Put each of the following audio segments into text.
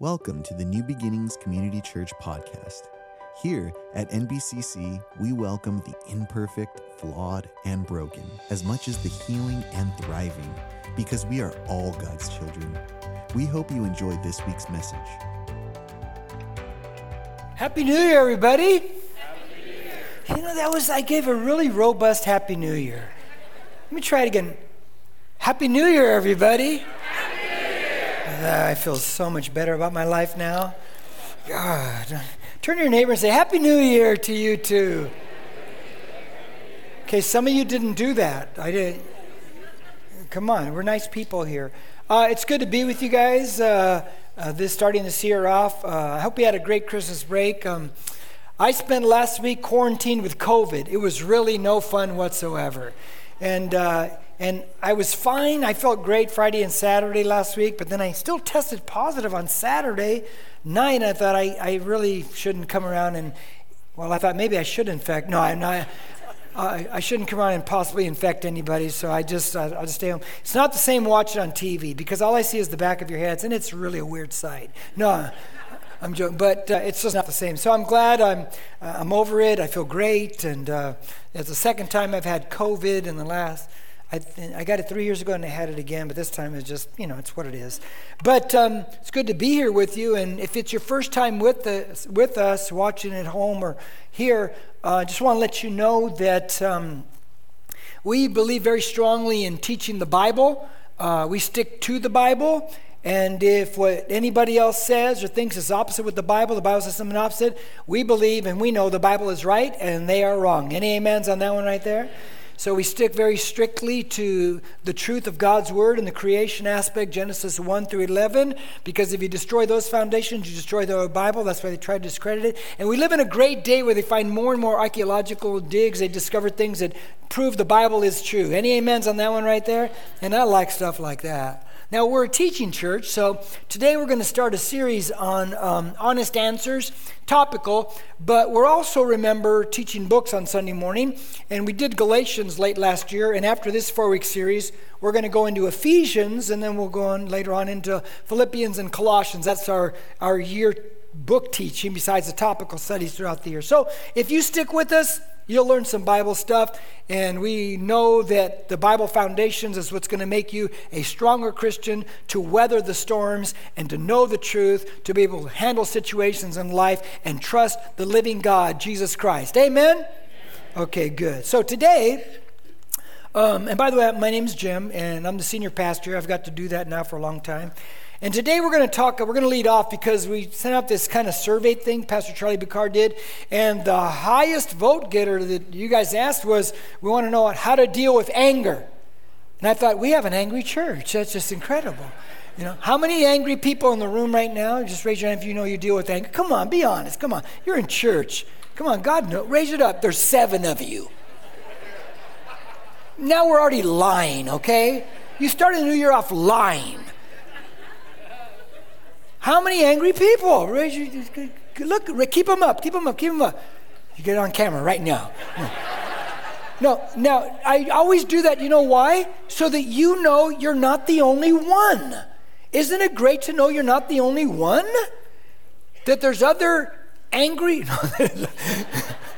Welcome to the New Beginnings Community Church podcast. Here at NBCC, we welcome the imperfect, flawed, and broken as much as the healing and thriving because we are all God's children. We hope you enjoyed this week's message. Happy New Year, everybody. You know, that was, I gave a really robust Happy New Year. Let me try it again. Happy New Year, everybody. Uh, I feel so much better about my life now. God. Turn to your neighbor and say, Happy New Year to you too. Okay, some of you didn't do that. I didn't. Come on, we're nice people here. Uh, it's good to be with you guys. Uh, uh, this starting this year off. Uh, I hope you had a great Christmas break. Um, I spent last week quarantined with COVID. It was really no fun whatsoever, and uh, and I was fine. I felt great Friday and Saturday last week, but then I still tested positive on Saturday night. I thought I, I really shouldn't come around and, well, I thought maybe I should infect. No, I'm not. I, I shouldn't come around and possibly infect anybody, so I just I, will just stay home. It's not the same watching on TV because all I see is the back of your heads, and it's really a weird sight. No, I'm joking, but uh, it's just not the same. So I'm glad I'm uh, I'm over it. I feel great, and uh, it's the second time I've had COVID in the last I, I, got it three years ago and I had it again, but this time it's just, you know, it's what it is. But um, it's good to be here with you. And if it's your first time with, the, with us, watching at home or here, uh, I uh, just want to let you know that um, we believe very strongly in teaching the Bible. Uh, we stick to the Bible. And if what anybody else says or thinks is opposite with the Bible, the Bible says something opposite, we believe and we know the Bible is right and they are wrong. Any amens on that one right there? So we stick very strictly to the truth of God's word and the creation aspect, Genesis 1 through 11, because if you destroy those foundations, you destroy the Bible. That's why they try to discredit it. And we live in a great day where they find more and more archaeological digs. They discover things that prove the Bible is true. Any amens on that one right there? And I like stuff like that. Now, we're a teaching church, so today we're going to start a series on um, honest answers, topical, but we're also, remember, teaching books on Sunday morning. And we did Galatians late last year, and after this four week series, we're going to go into Ephesians, and then we'll go on later on into Philippians and Colossians. That's our, our year book teaching besides the topical studies throughout the year. So if you stick with us, You'll learn some Bible stuff, and we know that the Bible foundations is what's going to make you a stronger Christian to weather the storms and to know the truth, to be able to handle situations in life and trust the living God, Jesus Christ. Amen? Okay, good. So today, um, and by the way, my name's Jim, and I'm the senior pastor. I've got to do that now for a long time. And today we're going to talk, we're going to lead off because we sent out this kind of survey thing Pastor Charlie Bicard did. And the highest vote getter that you guys asked was we want to know how to deal with anger. And I thought, we have an angry church. That's just incredible. You know, how many angry people in the room right now? Just raise your hand if you know you deal with anger. Come on, be honest. Come on. You're in church. Come on, God knows. Raise it up. There's seven of you. Now we're already lying, okay? You started the new year off lying. How many angry people? Look, keep them up, keep them up, keep them up. You get it on camera right now. No, now, I always do that. You know why? So that you know you're not the only one. Isn't it great to know you're not the only one? That there's other angry.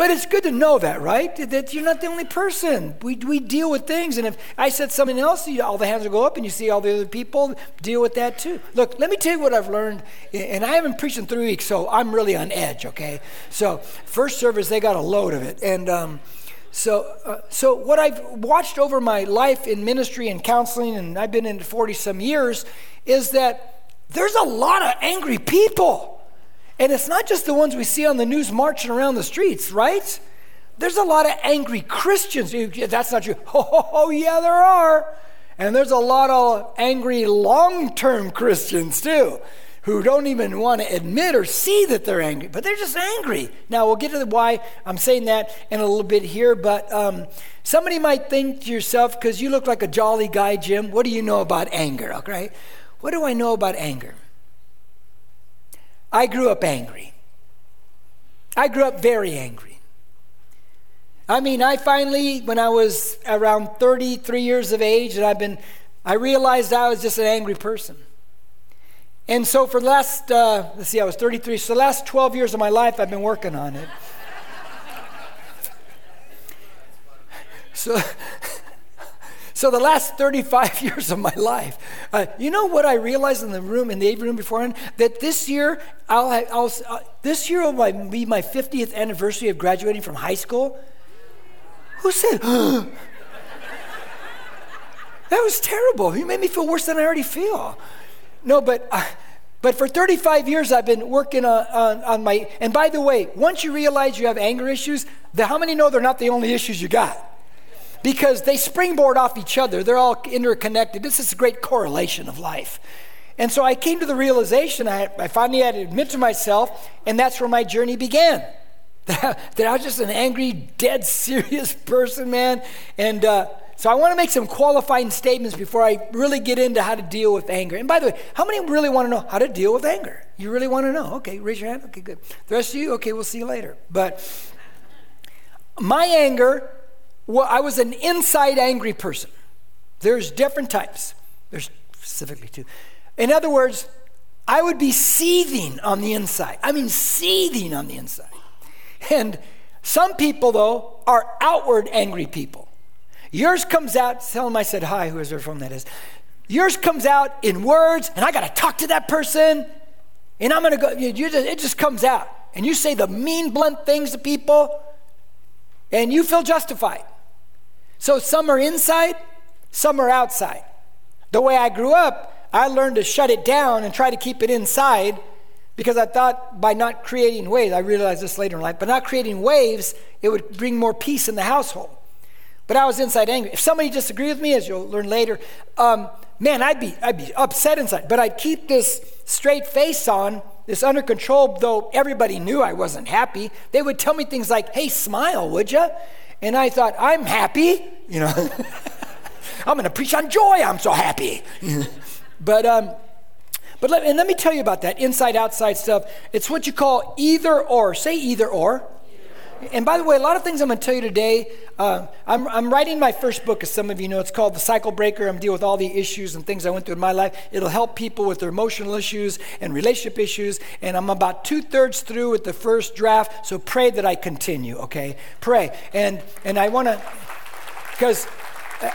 But it's good to know that, right? That you're not the only person. We, we deal with things. And if I said something else, all the hands will go up and you see all the other people deal with that too. Look, let me tell you what I've learned. And I haven't preached in three weeks, so I'm really on edge, okay? So, first service, they got a load of it. And, um, so, uh, so what I've watched over my life in ministry and counseling, and I've been in 40 some years, is that there's a lot of angry people. And it's not just the ones we see on the news marching around the streets, right? There's a lot of angry Christians. That's not true. Oh, yeah, there are. And there's a lot of angry long term Christians too who don't even want to admit or see that they're angry, but they're just angry. Now, we'll get to the why I'm saying that in a little bit here, but um, somebody might think to yourself, because you look like a jolly guy, Jim, what do you know about anger? Okay? What do I know about anger? I grew up angry. I grew up very angry. I mean, I finally, when I was around 33 years of age, and I've been, I realized I was just an angry person. And so for the last, uh, let's see, I was 33. So the last 12 years of my life, I've been working on it. so, so the last 35 years of my life, uh, you know what I realized in the room, in the room beforehand? That this year, I'll, I'll uh, this year will be my 50th anniversary of graduating from high school. Who said, that was terrible. You made me feel worse than I already feel. No, but, uh, but for 35 years, I've been working on, on, on, my. And by the way, once you realize you have anger issues, the, how many know they're not the only issues you got? Because they springboard off each other, they're all interconnected. This is a great correlation of life. And so I came to the realization, I, I finally had to admit to myself, and that's where my journey began. that I was just an angry, dead serious person, man. And uh, so I want to make some qualifying statements before I really get into how to deal with anger. And by the way, how many really want to know how to deal with anger? You really want to know? Okay, raise your hand. Okay, good. The rest of you, okay, we'll see you later. But my anger, well, I was an inside angry person. There's different types. There's specifically two. In other words, I would be seething on the inside. I mean, seething on the inside. And some people, though, are outward angry people. Yours comes out, tell them I said hi, whoever from that is. Yours comes out in words, and I got to talk to that person, and I'm going to go, you, you just, it just comes out. And you say the mean, blunt things to people, and you feel justified. So some are inside, some are outside. The way I grew up, I learned to shut it down and try to keep it inside because I thought by not creating waves, I realized this later in life, but not creating waves, it would bring more peace in the household. But I was inside angry. If somebody disagreed with me, as you'll learn later, um, man, I'd be, I'd be upset inside. But I'd keep this straight face on, this under control, though everybody knew I wasn't happy. They would tell me things like, hey, smile, would you? And I thought, I'm happy. You know, I'm going to preach on joy. I'm so happy. but, um, but let, and let me tell you about that inside outside stuff. It's what you call either or. Say either or. And by the way, a lot of things I'm going to tell you today. Uh, I'm, I'm, writing my first book, as some of you know. It's called The Cycle Breaker. I'm dealing with all the issues and things I went through in my life. It'll help people with their emotional issues and relationship issues. And I'm about two thirds through with the first draft. So pray that I continue. Okay, pray. And and I want to, because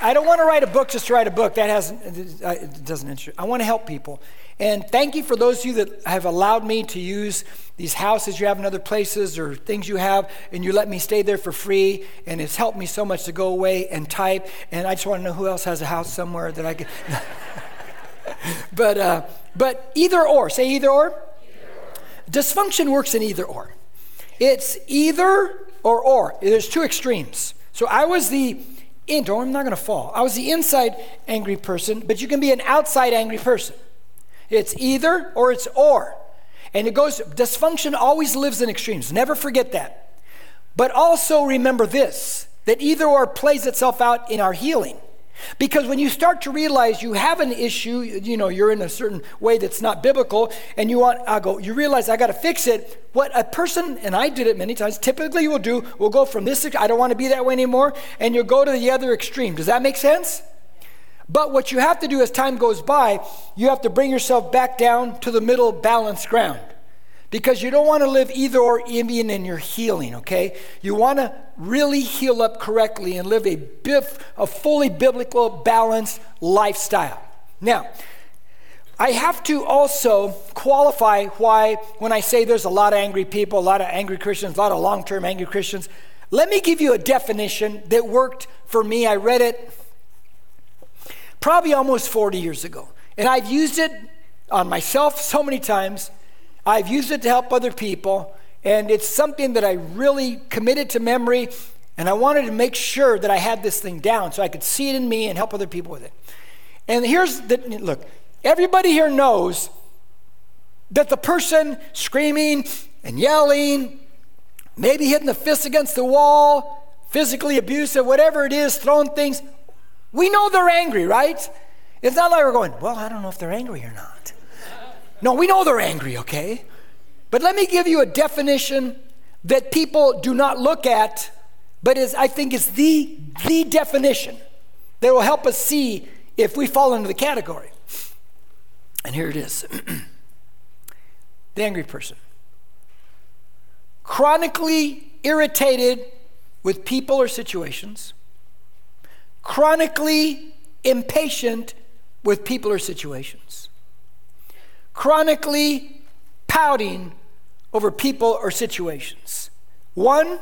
I don't want to write a book just to write a book. That hasn't it doesn't interest. I want to help people. And thank you for those of you that have allowed me to use these houses you have in other places or things you have, and you let me stay there for free. And it's helped me so much to go away and type. And I just want to know who else has a house somewhere that I can. but, uh, but either or, say either or. either or. Dysfunction works in either or. It's either or or. There's two extremes. So I was the in, I'm not going to fall. I was the inside angry person, but you can be an outside angry person. It's either or it's or. And it goes, dysfunction always lives in extremes. Never forget that. But also remember this that either or plays itself out in our healing. Because when you start to realize you have an issue, you know, you're in a certain way that's not biblical, and you want, I go, you realize I got to fix it. What a person, and I did it many times, typically will do, will go from this, I don't want to be that way anymore, and you'll go to the other extreme. Does that make sense? But what you have to do as time goes by, you have to bring yourself back down to the middle balanced ground. Because you don't want to live either or even in your healing, okay? You want to really heal up correctly and live a, bif, a fully biblical, balanced lifestyle. Now, I have to also qualify why, when I say there's a lot of angry people, a lot of angry Christians, a lot of long term angry Christians, let me give you a definition that worked for me. I read it probably almost 40 years ago. And I've used it on myself so many times. I've used it to help other people. And it's something that I really committed to memory. And I wanted to make sure that I had this thing down so I could see it in me and help other people with it. And here's the look everybody here knows that the person screaming and yelling, maybe hitting the fist against the wall, physically abusive, whatever it is, throwing things, we know they're angry, right? It's not like we're going, well, I don't know if they're angry or not. No, we know they're angry, okay? But let me give you a definition that people do not look at, but is I think is the the definition that will help us see if we fall into the category. And here it is. the angry person. Chronically irritated with people or situations. Chronically impatient with people or situations. Chronically pouting over people or situations. One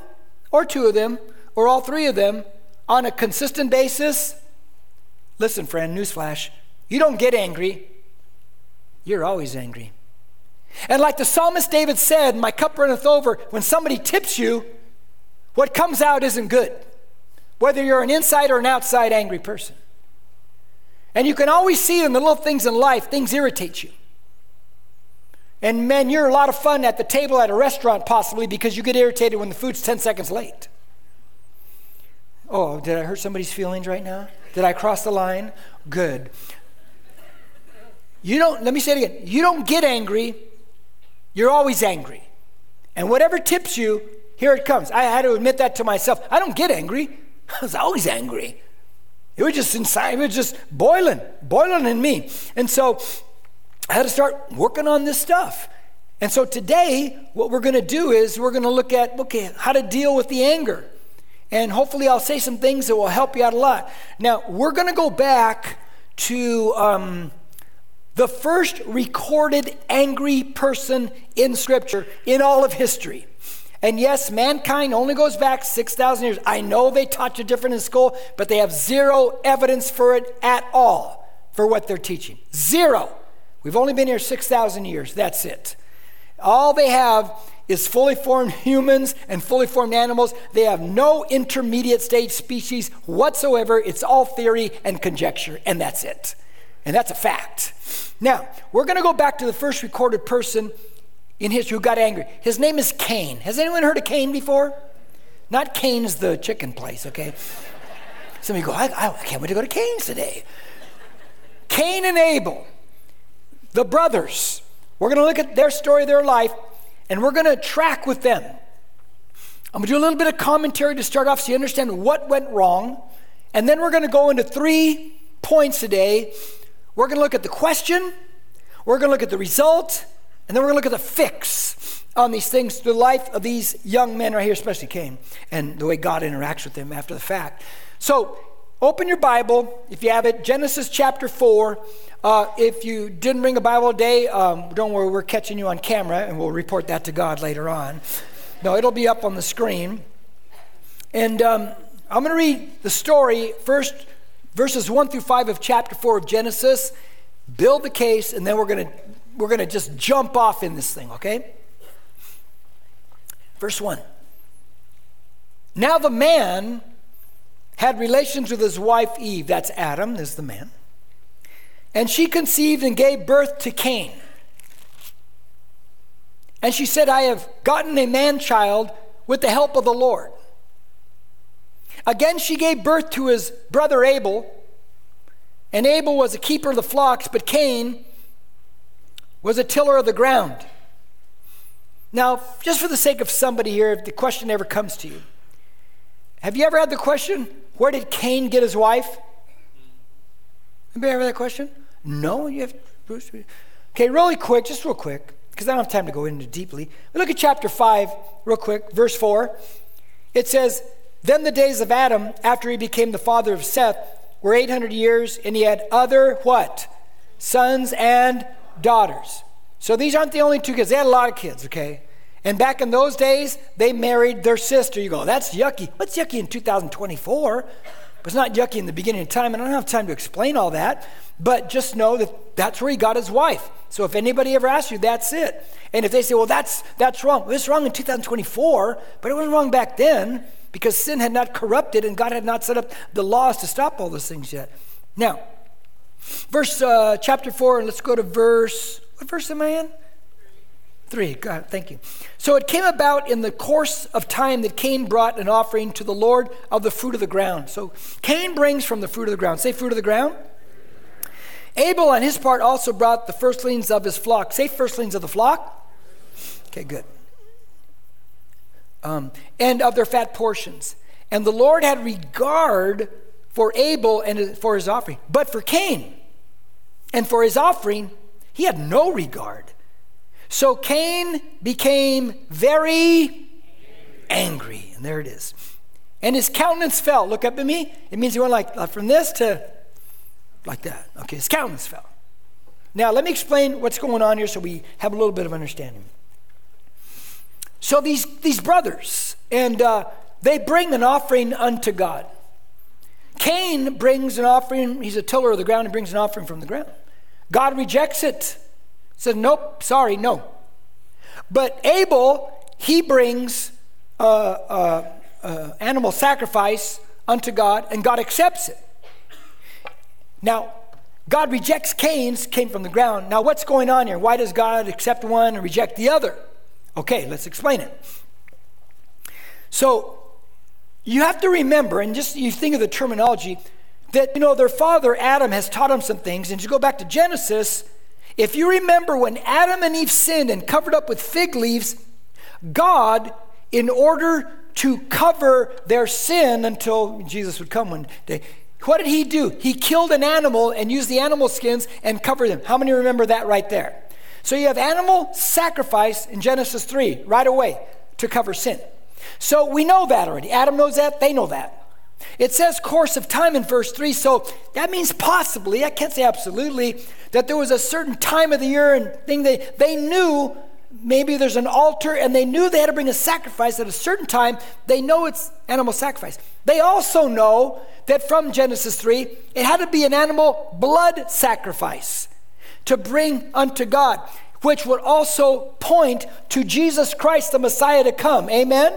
or two of them, or all three of them, on a consistent basis. Listen, friend, newsflash, you don't get angry, you're always angry. And like the psalmist David said, My cup runneth over, when somebody tips you, what comes out isn't good, whether you're an inside or an outside angry person. And you can always see in the little things in life, things irritate you. And man, you're a lot of fun at the table at a restaurant, possibly because you get irritated when the food's 10 seconds late. Oh, did I hurt somebody's feelings right now? Did I cross the line? Good. You don't, let me say it again. You don't get angry, you're always angry. And whatever tips you, here it comes. I had to admit that to myself. I don't get angry, I was always angry. It was just inside, it was just boiling, boiling in me. And so I had to start working on this stuff. And so today, what we're going to do is we're going to look at, okay, how to deal with the anger. And hopefully, I'll say some things that will help you out a lot. Now, we're going to go back to um, the first recorded angry person in Scripture in all of history. And yes, mankind only goes back 6,000 years. I know they taught you different in school, but they have zero evidence for it at all for what they're teaching. Zero. We've only been here 6,000 years. That's it. All they have is fully formed humans and fully formed animals. They have no intermediate stage species whatsoever. It's all theory and conjecture, and that's it. And that's a fact. Now, we're going to go back to the first recorded person in history who got angry. His name is Cain. Has anyone heard of Cain before? Not Cane's the chicken place, okay? Some of you go, I, I can't wait to go to Cane's today. Cain and Abel, the brothers. We're going to look at their story, their life, and we're going to track with them. I'm going to do a little bit of commentary to start off so you understand what went wrong. And then we're going to go into three points today. We're going to look at the question, we're going to look at the result, and then we're going to look at the fix on these things, the life of these young men right here, especially Cain, and the way God interacts with them after the fact. So, open your Bible, if you have it, Genesis chapter 4. Uh, if you didn't bring a Bible today, um, don't worry, we're catching you on camera, and we'll report that to God later on. No, it'll be up on the screen. And um, I'm going to read the story first, verses 1 through 5 of chapter 4 of Genesis, build the case, and then we're going to we're going to just jump off in this thing, okay? Verse 1. Now the man had relations with his wife Eve, that's Adam, is the man. And she conceived and gave birth to Cain. And she said, I have gotten a man child with the help of the Lord. Again, she gave birth to his brother Abel. And Abel was a keeper of the flocks, but Cain was a tiller of the ground. Now, just for the sake of somebody here, if the question ever comes to you, have you ever had the question, where did Cain get his wife? Anybody ever had that question? No, you have Bruce. Okay, really quick, just real quick, because I don't have time to go into deeply. Look at chapter 5, real quick, verse 4. It says, Then the days of Adam, after he became the father of Seth, were 800 years, and he had other what? Sons and daughters. So these aren't the only two kids. They had a lot of kids, okay? And back in those days, they married their sister. You go, that's yucky. What's yucky in 2024? But it's not yucky in the beginning of time, and I don't have time to explain all that. But just know that that's where he got his wife. So if anybody ever asks you, that's it. And if they say, well, that's, that's wrong. Well, it's wrong in 2024, but it wasn't wrong back then because sin had not corrupted and God had not set up the laws to stop all those things yet. Now, verse uh, chapter 4, and let's go to verse, what verse am I in? Three. God, thank you. So it came about in the course of time that Cain brought an offering to the Lord of the fruit of the ground. So Cain brings from the fruit of the ground. Say fruit of the ground. Abel, on his part, also brought the firstlings of his flock. Say firstlings of the flock. Okay, good. Um, and of their fat portions. And the Lord had regard for Abel and for his offering. But for Cain and for his offering, he had no regard. So Cain became very angry. And there it is. And his countenance fell. Look up at me. It means he went like, from this to like that. Okay, his countenance fell. Now, let me explain what's going on here so we have a little bit of understanding. So, these, these brothers, and uh, they bring an offering unto God. Cain brings an offering, he's a tiller of the ground, he brings an offering from the ground. God rejects it. Says, nope, sorry, no. But Abel, he brings uh, uh, uh, animal sacrifice unto God, and God accepts it. Now, God rejects Cain's, came from the ground. Now, what's going on here? Why does God accept one and reject the other? Okay, let's explain it. So, you have to remember, and just you think of the terminology, that, you know, their father Adam has taught them some things. And you go back to Genesis, if you remember when Adam and Eve sinned and covered up with fig leaves, God, in order to cover their sin until Jesus would come one day, what did he do? He killed an animal and used the animal skins and covered them. How many remember that right there? So you have animal sacrifice in Genesis 3 right away to cover sin. So we know that already. Adam knows that, they know that. It says course of time in verse 3, so that means possibly, I can't say absolutely, that there was a certain time of the year and thing they, they knew maybe there's an altar and they knew they had to bring a sacrifice at a certain time. They know it's animal sacrifice. They also know that from Genesis 3, it had to be an animal blood sacrifice to bring unto God, which would also point to Jesus Christ, the Messiah to come. Amen?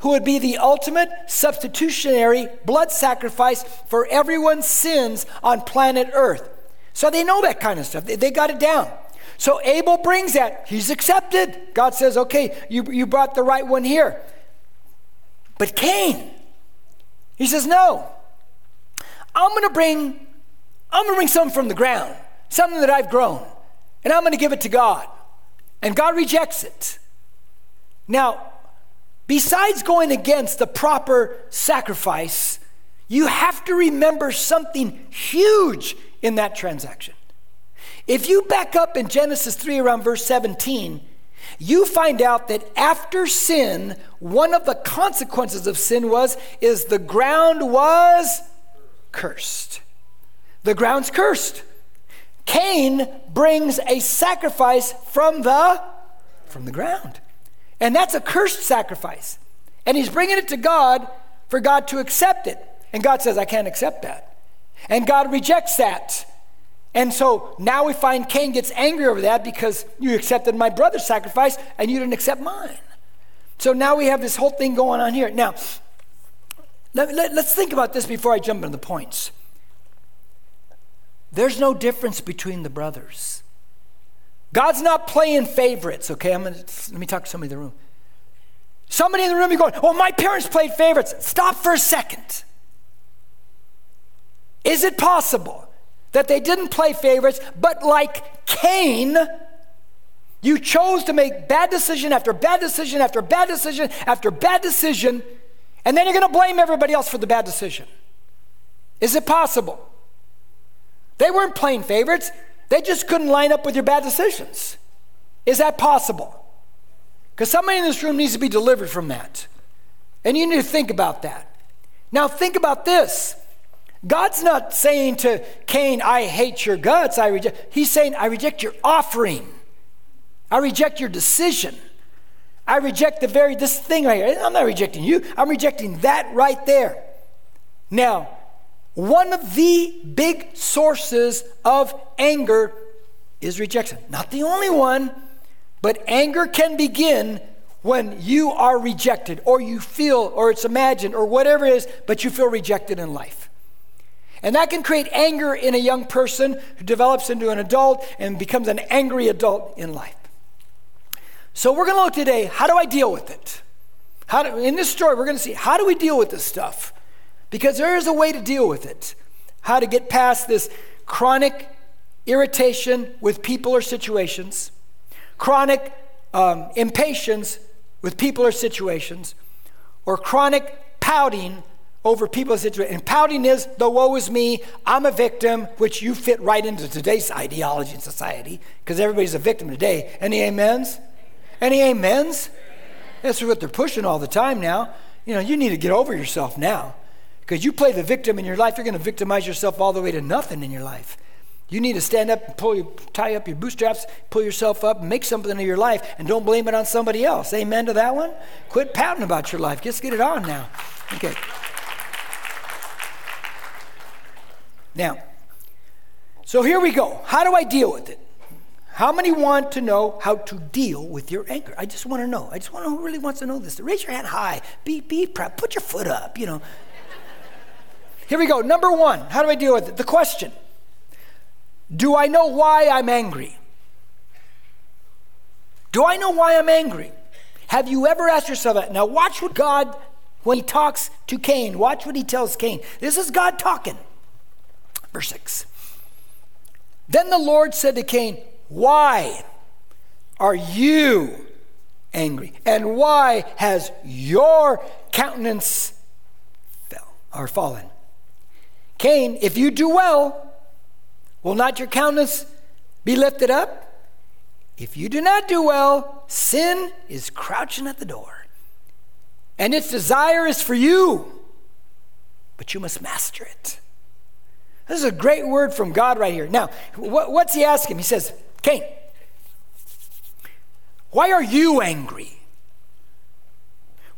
Who would be the ultimate substitutionary blood sacrifice for everyone's sins on planet Earth. So they know that kind of stuff. They, got it down. So Abel brings that. He's accepted. God says, okay, you, you brought the right one here. But Cain, he says, no. I'm to bring, I'm to bring something from the ground, something that I've grown, and I'm going to give it to God. And God rejects it. Now, besides going against the proper sacrifice, you have to remember something huge in that transaction. If you back up in Genesis 3 around verse 17, you find out that after sin, one of the consequences of sin was is the ground was cursed. The ground's cursed. Cain brings a sacrifice from the from the ground. And that's a cursed sacrifice. And he's bringing it to God for God to accept it. And God says, I can't accept that. And God rejects that. And so now we find Cain gets angry over that because you accepted my brother's sacrifice and you didn't accept mine. So now we have this whole thing going on here. Now, let, let, let's think about this before I jump into the points. There's no difference between the brothers. God's not playing favorites, okay? I'm gonna, let me talk to somebody in the room. Somebody in the room, you're going, oh, my parents played favorites. Stop for a second. Is it possible that they didn't play favorites, but like Cain, you chose to make bad decision after bad decision after bad decision after bad decision, and then you're going to blame everybody else for the bad decision. Is it possible? They weren't playing favorites, they just couldn't line up with your bad decisions. Is that possible? Because somebody in this room needs to be delivered from that. And you need to think about that. Now, think about this. God's not saying to Cain, I hate your guts. I reject. He's saying, I reject your offering. I reject your decision. I reject the very, this thing right here. I'm not rejecting you. I'm rejecting that right there. Now, one of the big sources of anger is rejection. Not the only one, but anger can begin when you are rejected, or you feel, or it's imagined, or whatever it is, but you feel rejected in life. And that can create anger in a young person who develops into an adult and becomes an angry adult in life. So we're going to look today how do I deal with it? How do, in this story, we're going to see how do we deal with this stuff? Because there is a way to deal with it. How to get past this chronic irritation with people or situations, chronic um, impatience with people or situations, or chronic pouting over people's situation. And pouting is the woe is me, I'm a victim, which you fit right into today's ideology and society, because everybody's a victim today. Any amens? Any amens? That's what they're pushing all the time now. You know, you need to get over yourself now. Because you play the victim in your life, you're going to victimize yourself all the way to nothing in your life. You need to stand up and pull your, tie up your bootstraps, pull yourself up, and make something of your life, and don't blame it on somebody else. Amen to that one? Quit pouting about your life. Just get it on now. Okay. Now, so here we go. How do I deal with it? How many want to know how to deal with your anger? I just want to know. I just want to know who really wants to know this. Raise your hand high. Be, be proud. Put your foot up, you know. Here we go. Number one, how do I deal with it? The question Do I know why I'm angry? Do I know why I'm angry? Have you ever asked yourself that? Now, watch what God, when He talks to Cain, watch what He tells Cain. This is God talking. Verse 6. Then the Lord said to Cain, Why are you angry? And why has your countenance fell or fallen? Cain, if you do well, will not your countenance be lifted up? If you do not do well, sin is crouching at the door. And its desire is for you, but you must master it. This is a great word from God right here. Now, what's he asking? He says, Cain, why are you angry?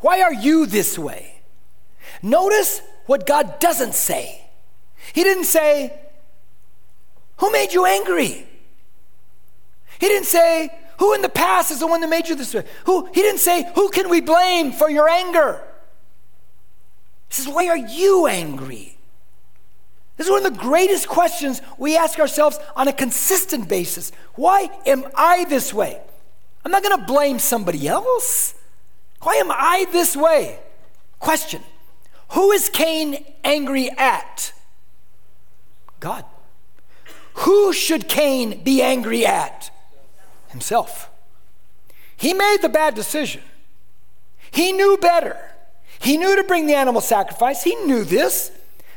Why are you this way? Notice what God doesn't say. He didn't say, Who made you angry? He didn't say, Who in the past is the one that made you this way? Who, he didn't say, Who can we blame for your anger? He says, Why are you angry? This is one of the greatest questions we ask ourselves on a consistent basis. Why am I this way? I'm not going to blame somebody else. Why am I this way? Question Who is Cain angry at? God. Who should Cain be angry at? Himself. He made the bad decision. He knew better. He knew to bring the animal sacrifice. He knew this.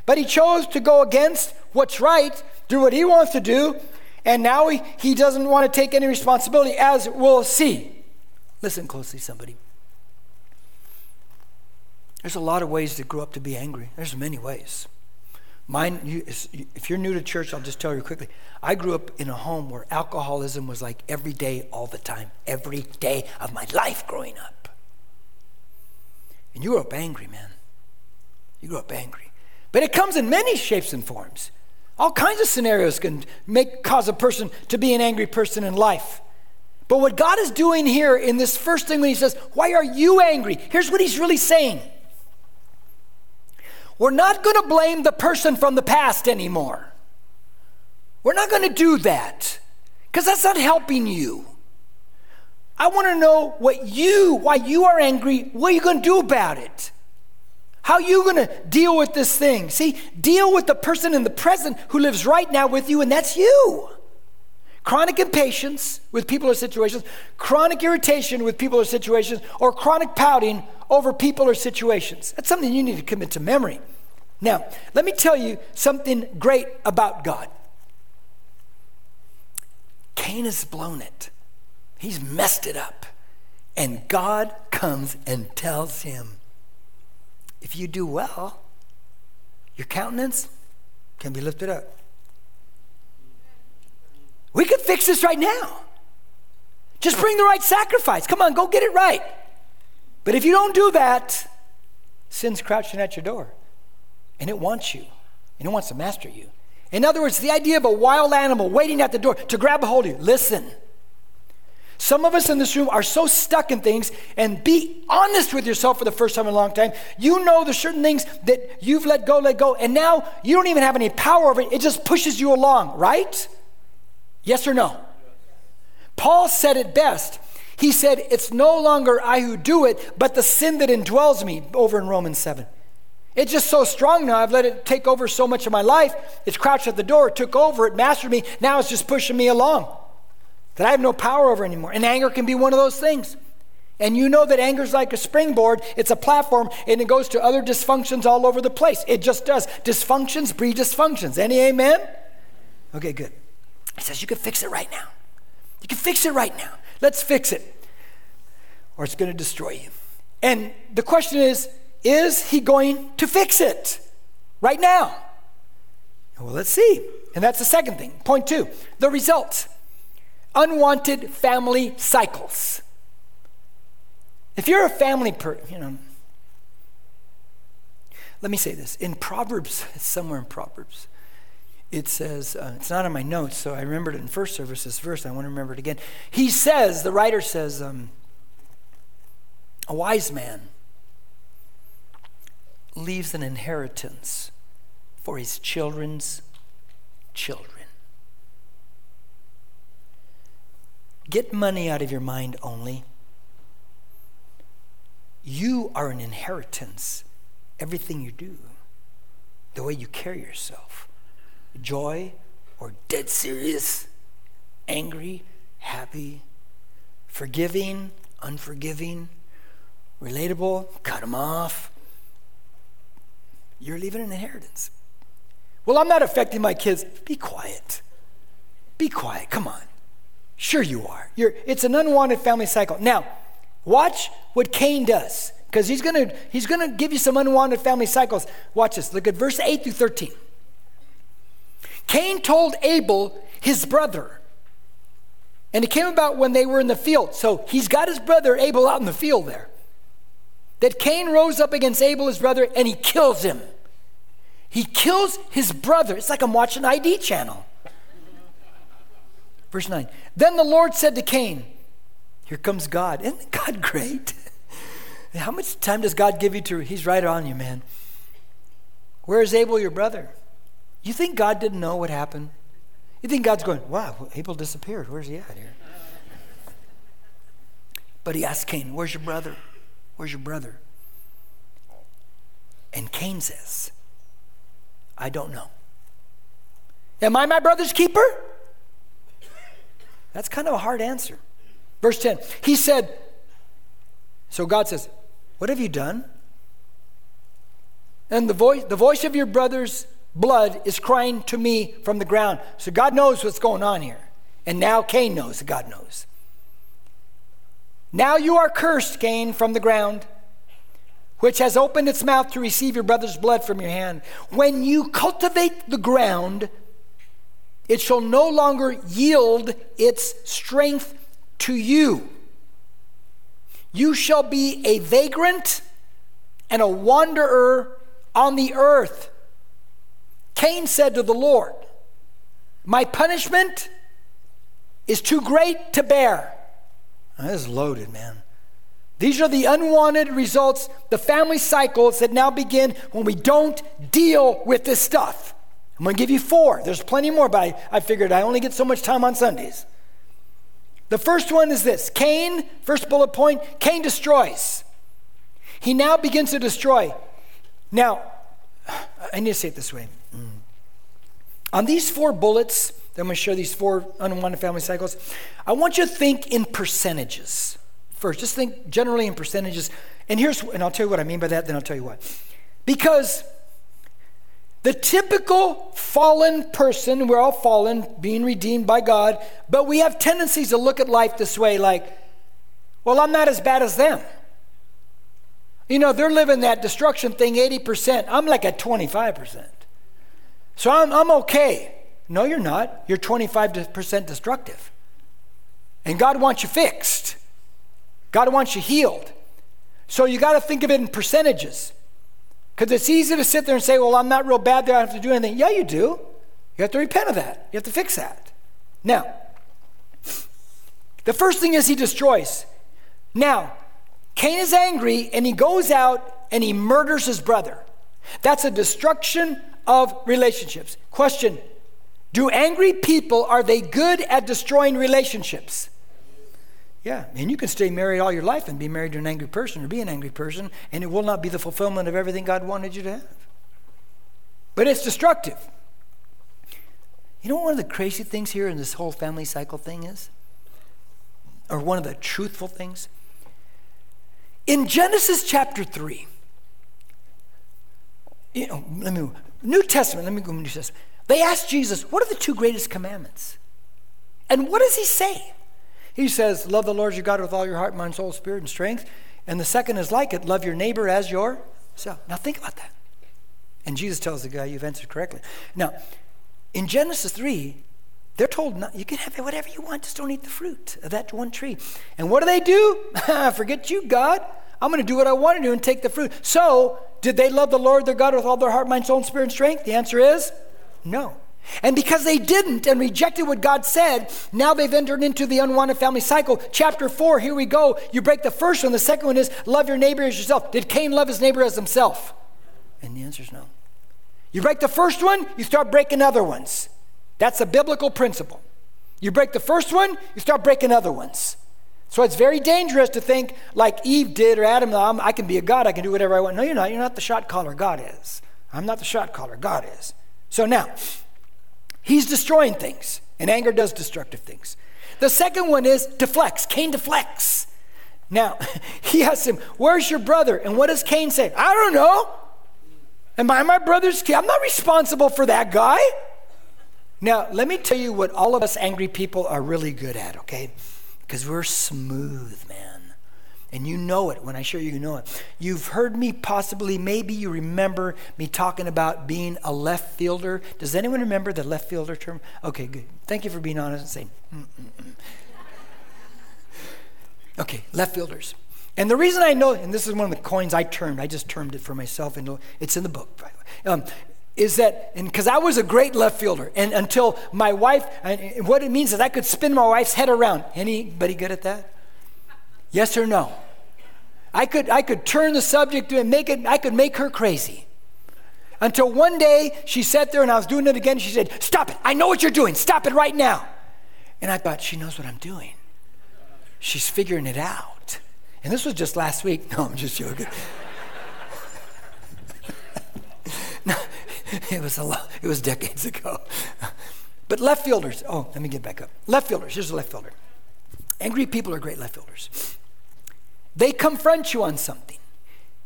But he chose to go against what's right, do what he wants to do, and now he, he doesn't want to take any responsibility, as we'll see. Listen closely, somebody. There's a lot of ways to grow up to be angry. There's many ways. Mine, you, if you're new to church, I'll just tell you quickly. I grew up in a home where alcoholism was like every day, all the time, every day of my life growing up. And you grew up angry, man. You grew up angry. But it comes in many shapes and forms. All kinds of scenarios can make cause a person to be an angry person in life. But what God is doing here in this first thing when he says, Why are you angry? Here's what he's really saying. We're not going to blame the person from the past anymore. We're not going to do that because that's not helping you. I want to know what you, why you are angry, what are you going to do about it? How are you going to deal with this thing? See, deal with the person in the present who lives right now with you, and that's you. Chronic impatience with people or situations, chronic irritation with people or situations, or chronic pouting over people or situations. That's something you need to commit to memory. Now, let me tell you something great about God. Cain has blown it, he's messed it up. And God comes and tells him, if you do well, your countenance can be lifted up. We could fix this right now. Just bring the right sacrifice. Come on, go get it right. But if you don't do that, sin's crouching at your door. And it wants you, and it wants to master you. In other words, the idea of a wild animal waiting at the door to grab a hold of you. Listen. Some of us in this room are so stuck in things, and be honest with yourself for the first time in a long time. You know there's certain things that you've let go, let go, and now you don't even have any power over it. It just pushes you along, right? Yes or no? Paul said it best. He said, It's no longer I who do it, but the sin that indwells me, over in Romans 7. It's just so strong now. I've let it take over so much of my life. It's crouched at the door, it took over, it mastered me. Now it's just pushing me along that I have no power over anymore. And anger can be one of those things. And you know that anger is like a springboard, it's a platform, and it goes to other dysfunctions all over the place. It just does. Dysfunctions breed dysfunctions. Any amen? Okay, good. He says you can fix it right now. You can fix it right now. Let's fix it. or it's going to destroy you. And the question is is he going to fix it right now? Well, let's see. And that's the second thing. Point two the results unwanted family cycles. If you're a family person, you know, let me say this. In Proverbs, somewhere in Proverbs, it says, uh, it's not in my notes, so I remembered it in first service, this verse, I want to remember it again. He says, the writer says, um, a wise man leaves an inheritance for his children's children. Get money out of your mind only. You are an inheritance. Everything you do, the way you carry yourself, joy or dead serious, angry, happy, forgiving, unforgiving, relatable, cut them off. You're leaving an inheritance. Well, I'm not affecting my kids. Be quiet. Be quiet. Come on. Sure, you are. You're, it's an unwanted family cycle. Now, watch what Cain does, because he's going to he's gonna give you some unwanted family cycles. Watch this. Look at verse 8 through 13. Cain told Abel, his brother, and it came about when they were in the field. So he's got his brother Abel out in the field there. That Cain rose up against Abel, his brother, and he kills him. He kills his brother. It's like I'm watching ID channel. Verse 9. Then the Lord said to Cain, Here comes God. Isn't God great? How much time does God give you to? He's right on you, man. Where is Abel, your brother? You think God didn't know what happened? You think God's going, wow, Abel disappeared. Where's he at here? But he asked Cain, Where's your brother? Where's your brother? And Cain says, I don't know. Am I my brother's keeper? That's kind of a hard answer. Verse 10 He said, So God says, What have you done? And the voice, the voice of your brother's blood is crying to me from the ground. So God knows what's going on here. And now Cain knows that God knows. Now you are cursed, Cain, from the ground, which has opened its mouth to receive your brother's blood from your hand. When you cultivate the ground, it shall no longer yield its strength to you. You shall be a vagrant and a wanderer on the earth. Cain said to the Lord, My punishment is too great to bear. Now, this is loaded, man. These are the unwanted results, the family cycles that now begin when we don't deal with this stuff. I'm going to give you four. There's plenty more, but I, I figured I only get so much time on Sundays. The first one is this Cain, first bullet point Cain destroys. He now begins to destroy. Now, I need to say it this way. On these four bullets, I'm going to show these four unwanted family cycles. I want you to think in percentages first. Just think generally in percentages. And here's, and I'll tell you what I mean by that, then I'll tell you what. Because the typical fallen person, we're all fallen, being redeemed by God, but we have tendencies to look at life this way like, well, I'm not as bad as them. You know, they're living that destruction thing 80%. I'm like at 25%. So I'm, I'm okay. No, you're not. You're 25% destructive. And God wants you fixed, God wants you healed. So you got to think of it in percentages. Because it's easy to sit there and say, well, I'm not real bad there. I don't have to do anything. Yeah, you do. You have to repent of that. You have to fix that. Now, the first thing is he destroys. Now, Cain is angry and he goes out and he murders his brother. That's a destruction of relationships. Question Do angry people, are they good at destroying relationships? Yeah, and you can stay married all your life and be married to an angry person or be an angry person, and it will not be the fulfillment of everything God wanted you to have. But it's destructive. You know one of the crazy things here in this whole family cycle thing is? Or one of the truthful things? In Genesis chapter 3, you know, let me, New Testament, let me go New Testament. They asked Jesus, what are the two greatest commandments? And what does he say? He says, Love the Lord your God with all your heart, mind, soul, spirit, and strength. And the second is like it love your neighbor as yourself. Now think about that. And Jesus tells the guy, You've answered correctly. Now, in Genesis 3, they're told not, you can have whatever you want, just don't eat the fruit of that one tree. And what do they do? Forget you, God. I'm going to do what I want to do and take the fruit. So, did they love the Lord their God with all their heart, mind, soul, and spirit and strength? The answer is no. And because they didn't and rejected what God said, now they've entered into the unwanted family cycle. Chapter 4, here we go. You break the first one. The second one is love your neighbor as yourself. Did Cain love his neighbor as himself? And the answer is no. You break the first one, you start breaking other ones. That's a biblical principle. You break the first one, you start breaking other ones. So it's very dangerous to think like Eve did or Adam, I can be a God, I can do whatever I want. No, you're not. You're not the shot caller, God is. I'm not the shot caller, God is. So now, He's destroying things, and anger does destructive things. The second one is deflects. Cain deflects. Now, he asks him, Where's your brother? And what does Cain say? I don't know. Am I my brother's kid? I'm not responsible for that guy. Now, let me tell you what all of us angry people are really good at, okay? Because we're smooth, man. And you know it. When I show you, you know it. You've heard me possibly, maybe you remember me talking about being a left fielder. Does anyone remember the left fielder term? Okay, good. Thank you for being honest and saying, Mm-mm-mm. okay, left fielders. And the reason I know, and this is one of the coins I termed, I just termed it for myself, and it's in the book, by the way. Um, is that, and because I was a great left fielder, and until my wife, and what it means is I could spin my wife's head around. Anybody good at that? Yes or no? I could, I could turn the subject and make it, I could make her crazy. Until one day she sat there and I was doing it again. She said, Stop it. I know what you're doing. Stop it right now. And I thought, She knows what I'm doing. She's figuring it out. And this was just last week. No, I'm just joking. no, it was a lot, it was decades ago. But left fielders, oh, let me get back up. Left fielders, here's a left fielder. Angry people are great left fielders. They confront you on something.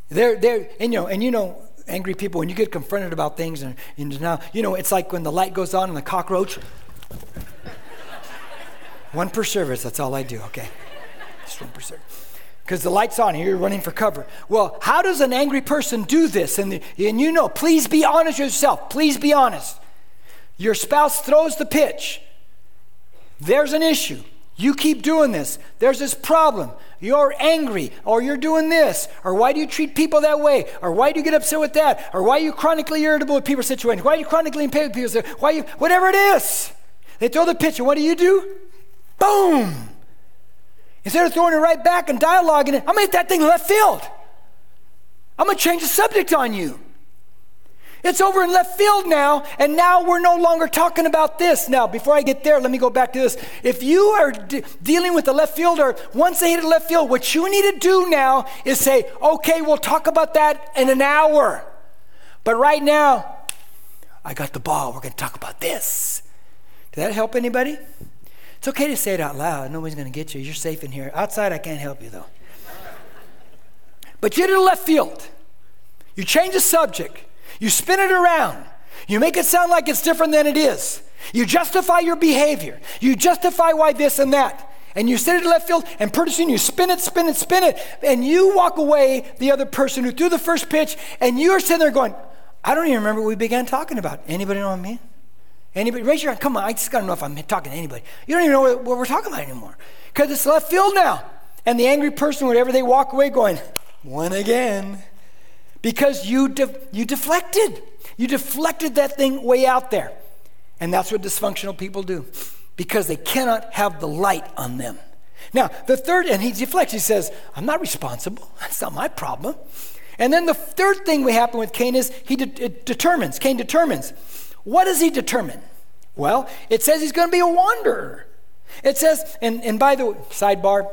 They're, they're, and you know, and you know, angry people, when you get confronted about things, and, and now, you know, it's like when the light goes on and the cockroach. one per service, that's all I do, okay? Just one per service. Because the light's on, you're running for cover. Well, how does an angry person do this? And, the, and you know, please be honest yourself. Please be honest. Your spouse throws the pitch. There's an issue. You keep doing this. There's this problem. You're angry, or you're doing this, or why do you treat people that way, or why do you get upset with that, or why are you chronically irritable with people's situations, why are you chronically impatient with people's why you, whatever it is. They throw the pitch, and what do you do? Boom! Instead of throwing it right back and dialoguing it, I'm gonna hit that thing left field. I'm gonna change the subject on you. It's over in left field now, and now we're no longer talking about this. Now, before I get there, let me go back to this. If you are de- dealing with the left fielder, once they hit the left field, what you need to do now is say, okay, we'll talk about that in an hour. But right now, I got the ball. We're going to talk about this. Did that help anybody? It's okay to say it out loud. Nobody's going to get you. You're safe in here. Outside, I can't help you, though. But you're to the left field. You change the subject. You spin it around. You make it sound like it's different than it is. You justify your behavior. You justify why this and that. And you sit at left field, and pretty soon you spin it, spin it, spin it, and you walk away, the other person who threw the first pitch, and you're sitting there going, I don't even remember what we began talking about. Anybody know what I mean? Anybody? Raise your hand. Come on, I just got to know if I'm talking to anybody. You don't even know what, we're talking about anymore. Because it's left field now. And the angry person, whatever they walk away going, one again because you, you deflected. You deflected that thing way out there. And that's what dysfunctional people do because they cannot have the light on them. Now, the third, and he deflects, he says, I'm not responsible. That's not my problem. And then the third thing we happen with Cain is he de- determines, Cain determines. What does he determine? Well, it says he's going to be a wanderer. It says, and, and by the sidebar,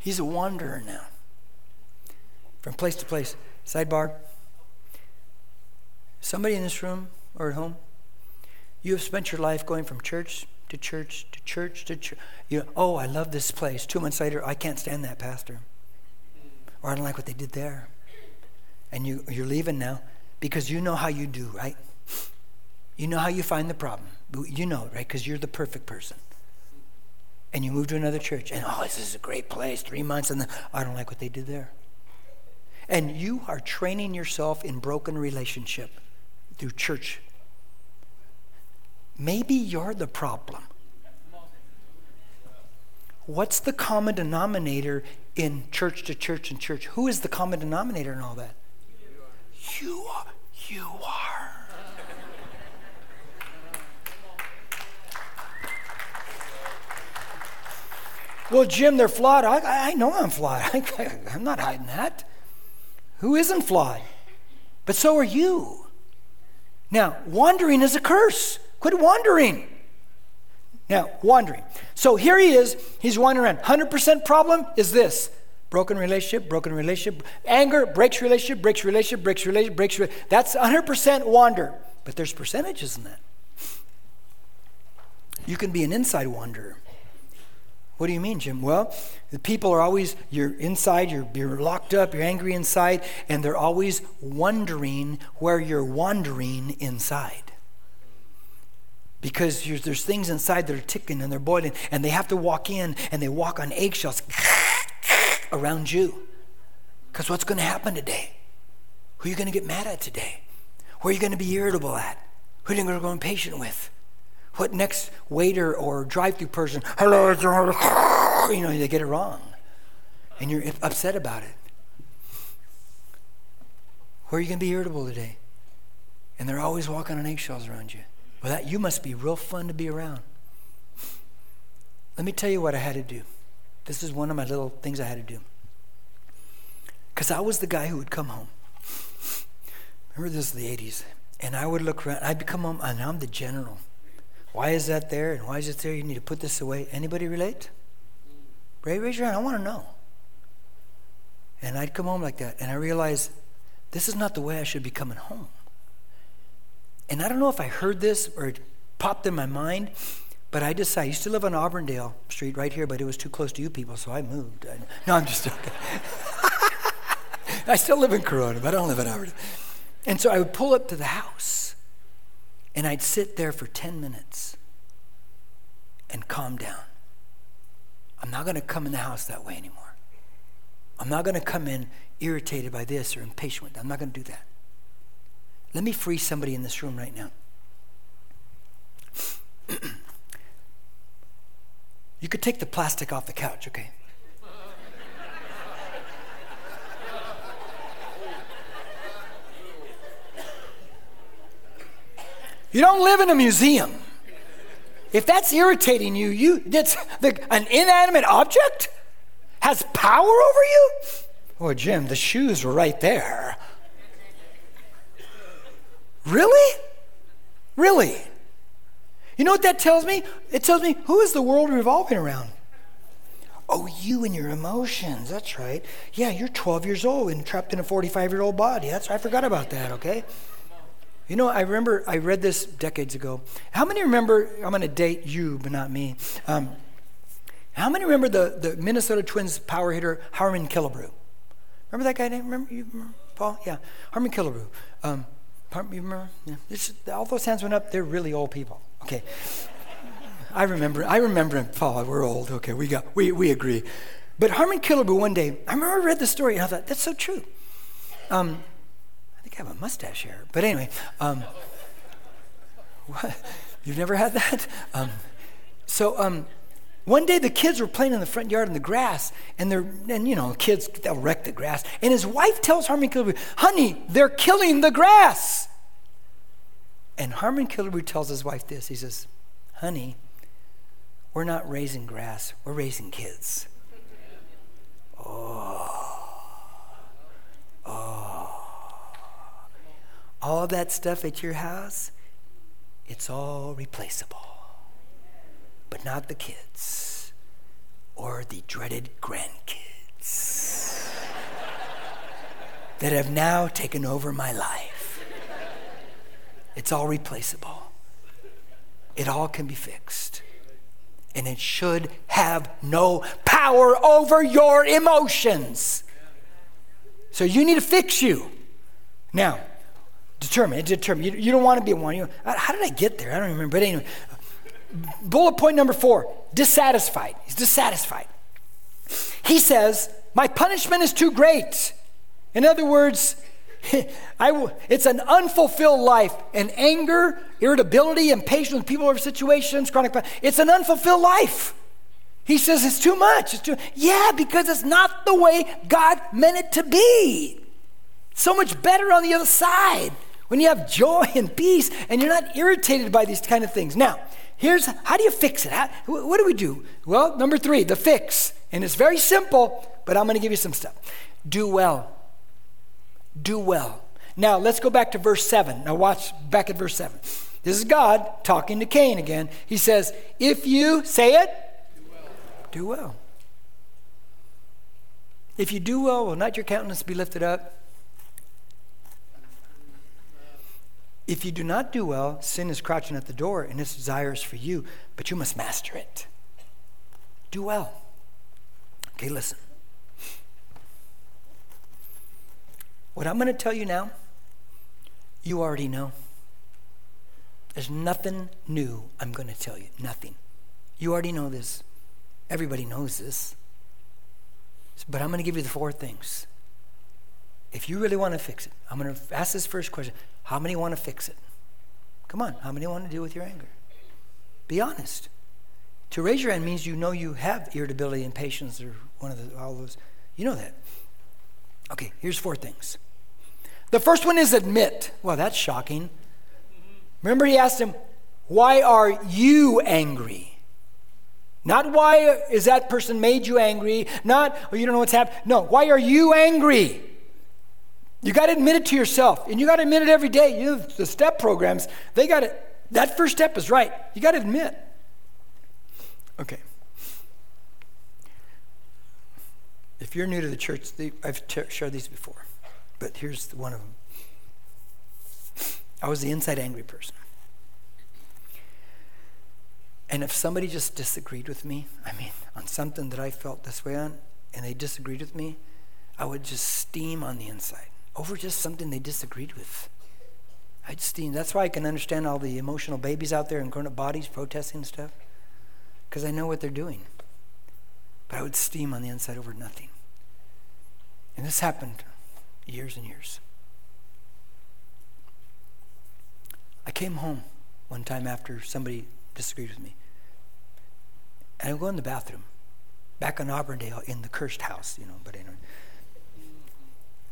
he's a wanderer now from place to place. Sidebar. Somebody in this room or at home, you have spent your life going from church to church to church to church. You, oh, I love this place. Two months later, I can't stand that pastor. Or I don't like what they did there. And you, you're leaving now because you know how you do, right? You know how you find the problem. You know, right? Because you're the perfect person. and you move to another church, and oh, this is a great place, three months, and then, I don't like what they did there. And you are training yourself in broken relationship through church. Maybe you're the problem. What's the common denominator in church to church and church? Who is the common denominator in all that? You are. You are. Well, Jim, they're flawed. I, I know I'm flawed. I, I'm not hiding that. Who isn't flawed? But so are you. Now, wandering is a curse. Quit wandering. Now, wandering. So here he is. He's wandering around. 100% problem is this broken relationship, broken relationship. Anger breaks relationship, breaks relationship, breaks relationship, breaks relationship. That's 100% wander. But there's percentages in that. You can be an inside wanderer. What do you mean, Jim? Well, the people are always, you're inside, you're, you're locked up, you're angry inside, and they're always wondering where you're wandering inside. Because there's things inside that are ticking and they're boiling, and they have to walk in and they walk on eggshells around you. Because what's going to happen today? Who are you going to get mad at today? Where are you going to be irritable at? Who are you going to go impatient with? What next waiter or drive-through person, hello, you know, they get it wrong. And you're upset about it. Where are you going to be irritable today? And they're always walking on eggshells around you. Well, that you must be real fun to be around. Let me tell you what I had to do. This is one of my little things I had to do. Because I was the guy who would come home. Remember, this is the 80s. And I would look around. I'd come home, um, and I'm the general. Why is that there? And why is it there? You need to put this away. Anybody relate? Ray, raise your hand. I want to know. And I'd come home like that, and I realized this is not the way I should be coming home. And I don't know if I heard this or it popped in my mind, but I decided, I used to live on Auburndale Street right here, but it was too close to you people, so I moved. I, no, I'm just joking. I still live in Corona, but I don't live in Auburndale. And so I would pull up to the house and I'd sit there for 10 minutes and calm down. I'm not going to come in the house that way anymore. I'm not going to come in irritated by this or impatient. I'm not going to do that. Let me free somebody in this room right now. you could take the plastic off the couch, okay? You don't live in a museum. If that's irritating you, you that's the, an inanimate object has power over you? Oh, Jim, the shoes were right there. Really? Really? You know what that tells me? It tells me who is the world revolving around? Oh, you and your emotions. That's right. Yeah, you're 12 years old and trapped in a 45 year old body. That's I forgot about that, okay? You know, I remember I read this decades ago. How many remember? I'm going to date you, but not me. Um, how many remember the, the Minnesota Twins power hitter Harmon Killebrew? Remember that guy name? Remember you, remember, Paul? Yeah, Harmon Killebrew. Um, you remember? Yeah. All those hands went up. They're really old people. Okay. I remember. I remember. Paul, we're old. Okay, we got. We we agree. But Harmon Killebrew one day, I remember I read the story and I thought that's so true. Um, I think I have a mustache here. But anyway, um, you've never had that? Um, so um, one day the kids were playing in the front yard in the grass, and they're, and you know, kids, they'll wreck the grass. And his wife tells Harmon Killebrew, honey, they're killing the grass. And Harmon Killebrew tells his wife this. He says, honey, we're not raising grass, we're raising kids. Oh. Oh all that stuff at your house, it's all replaceable. But not the kids or the dreaded grandkids that have now taken over my life. It's all replaceable. It all can be fixed. And it should have no power over your emotions. So you need to fix you. Now, Determined, determined. You, you don't want to be one. You, uh, how did I get there? I don't remember. But anyway, uh, bullet point number four dissatisfied. He's dissatisfied. He says, My punishment is too great. In other words, I, it's an unfulfilled life, and anger, irritability, impatience with people or situations, chronic. It's an unfulfilled life. He says it's too much. It's too, yeah, because it's not the way God meant it to be. So much better on the other side when you have joy and peace and you're not irritated by these kind of things. Now, here's how do you fix it? How, what do we do? Well, number three, the fix. And it's very simple, but I'm going to give you some stuff. Do well. Do well. Now, let's go back to verse 7. Now, watch back at verse 7. This is God talking to Cain again. He says, If you, say it, do well. Do well. If you do well, will not your countenance be lifted up? If you do not do well, sin is crouching at the door and its desires for you, but you must master it. Do well. Okay, listen. What I'm going to tell you now, you already know. There's nothing new I'm going to tell you. Nothing. You already know this. Everybody knows this. But I'm going to give you the four things. If you really want to fix it, I'm going to ask this first question how many want to fix it? Come on, how many want to deal with your anger? Be honest. To raise your hand means you know you have irritability and patience or one of the, all those. You know that. Okay, here's four things. The first one is admit. Well, that's shocking. Remember, he asked him, Why are you angry? Not why is that person made you angry? Not, oh, you don't know what's happening. No, why are you angry? You got to admit it to yourself, and you got to admit it every day. You know, the step programs, they got it. That first step is right. You got to admit. Okay. If you're new to the church, I've shared these before, but here's one of them. I was the inside angry person. And if somebody just disagreed with me, I mean, on something that I felt this way on, and they disagreed with me, I would just steam on the inside over just something they disagreed with. I just, that's why I can understand all the emotional babies out there in grown up bodies protesting and stuff, because I know what they're doing. But I would steam on the inside over nothing. And this happened years and years. I came home one time after somebody disagreed with me. And I go in the bathroom, back on Auburndale in the cursed house, you know, but anyway.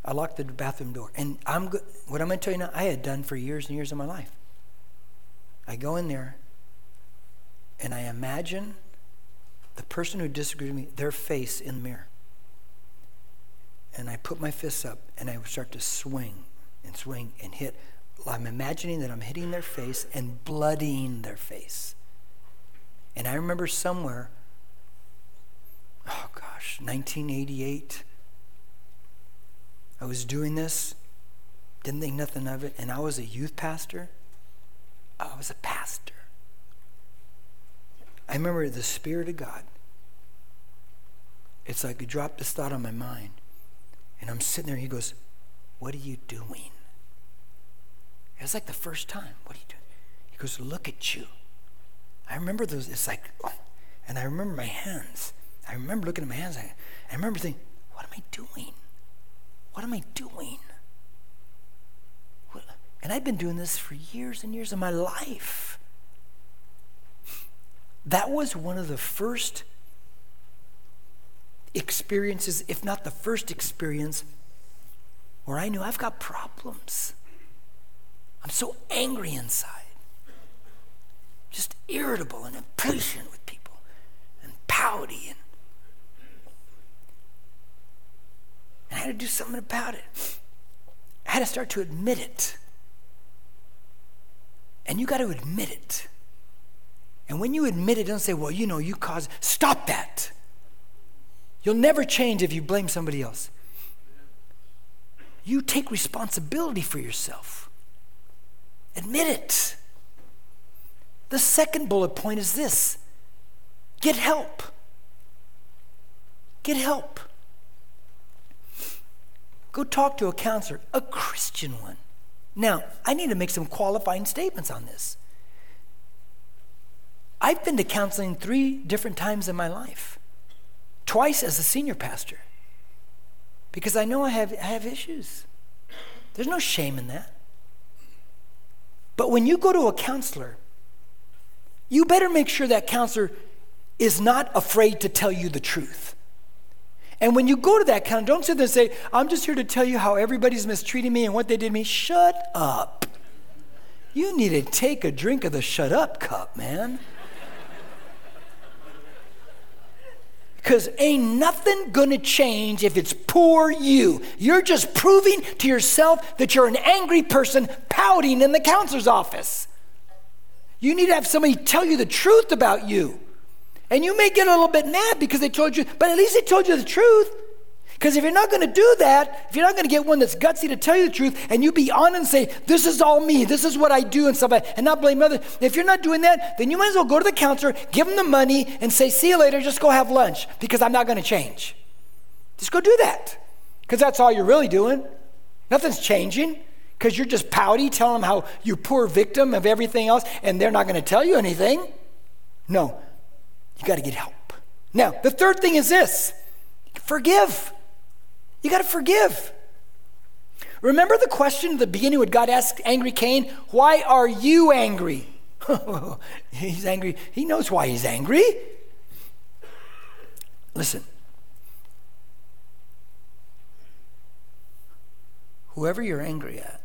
I locked the bathroom door. And I'm go- what I'm going to tell you now, I had done for years and years of my life. I go in there and I imagine the person who disagreed with me, their face in the mirror. And I put my fists up and I would start to swing and swing and hit. I'm imagining that I'm hitting their face and bloodying their face. And I remember somewhere, oh gosh, 1988 I was doing this, didn't think nothing of it, and I was a youth pastor. I was a pastor. I remember the Spirit of God. It's like he dropped this thought on my mind. And I'm sitting there, he goes, What are you doing? It was like the first time. What are you doing? He goes, Look at you. I remember those, it's like, and I remember my hands. I remember looking at my hands. I, I remember thinking, What am I doing? What am I doing? And I've been doing this for years and years of my life. That was one of the first experiences, if not the first experience, where I knew I've got problems. I'm so angry inside, just irritable and impatient with people, and pouty and And I had to do something about it. I had to start to admit it. And you got to admit it. And when you admit it, don't say, well, you know, you caused, stop that. You'll never change if you blame somebody else. You take responsibility for yourself. Admit it. The second bullet point is this get help. Get help. Go talk to a counselor, a Christian one. Now, I need to make some qualifying statements on this. I've been to counseling three different times in my life, twice as a senior pastor, because I know I have, I have issues. There's no shame in that. But when you go to a counselor, you better make sure that counselor is not afraid to tell you the truth. And when you go to that counselor, don't sit there and say, I'm just here to tell you how everybody's mistreating me and what they did to me. Shut up. You need to take a drink of the shut up cup, man. Because ain't nothing gonna change if it's poor you. You're just proving to yourself that you're an angry person pouting in the counselor's office. You need to have somebody tell you the truth about you. And you may get a little bit mad because they told you, but at least they told you the truth. Because if you're not going to do that, if you're not going to get one that's gutsy to tell you the truth, and you be on and say, This is all me, this is what I do, and stuff and not blame others, if you're not doing that, then you might as well go to the counselor, give them the money, and say, See you later, just go have lunch, because I'm not going to change. Just go do that. Because that's all you're really doing. Nothing's changing. Because you're just pouty, telling them how you're poor victim of everything else, and they're not going to tell you anything. No, you got to get help. Now, the third thing is this forgive. You got to forgive. Remember the question at the beginning when God asked angry Cain, Why are you angry? he's angry. He knows why he's angry. Listen. Whoever you're angry at,